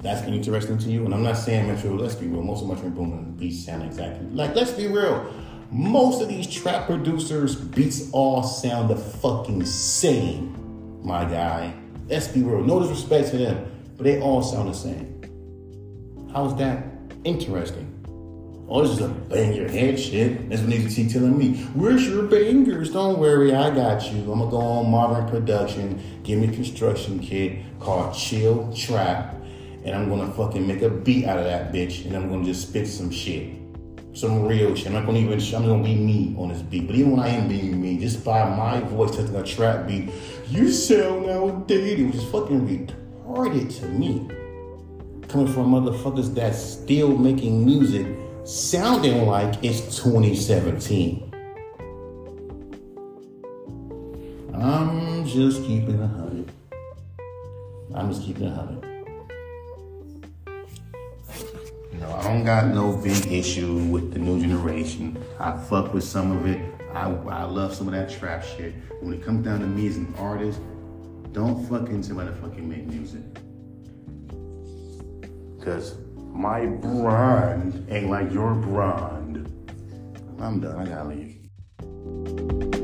That's interesting to you. And I'm not saying Metro, let's be real, most of Metro Boomin beats sound exactly like, let's be real. Most of these trap producers' beats all sound the fucking same, my guy. Let's be real. No disrespect to them, but they all sound the same. How is that interesting? Oh, this is a bang your head shit. That's what niggas telling me. Where's your bangers? Don't worry, I got you. I'm gonna go on modern production, give me a construction kit called Chill Trap, and I'm gonna fucking make a beat out of that bitch, and I'm gonna just spit some shit some real shit. I'm not gonna even. I'm gonna be me on this beat. But even when I am being me, just by my voice touching a trap beat, you sound outdated, which is fucking retarded to me. Coming from motherfuckers that's still making music, sounding like it's 2017. I'm just keeping a hundred. I'm just keeping a hundred. Know, I don't got no big issue with the new generation. I fuck with some of it. I, I love some of that trap shit. When it comes down to me as an artist, don't fucking somebody fucking make music. Cause my brand ain't like your brand. I'm done. I gotta leave.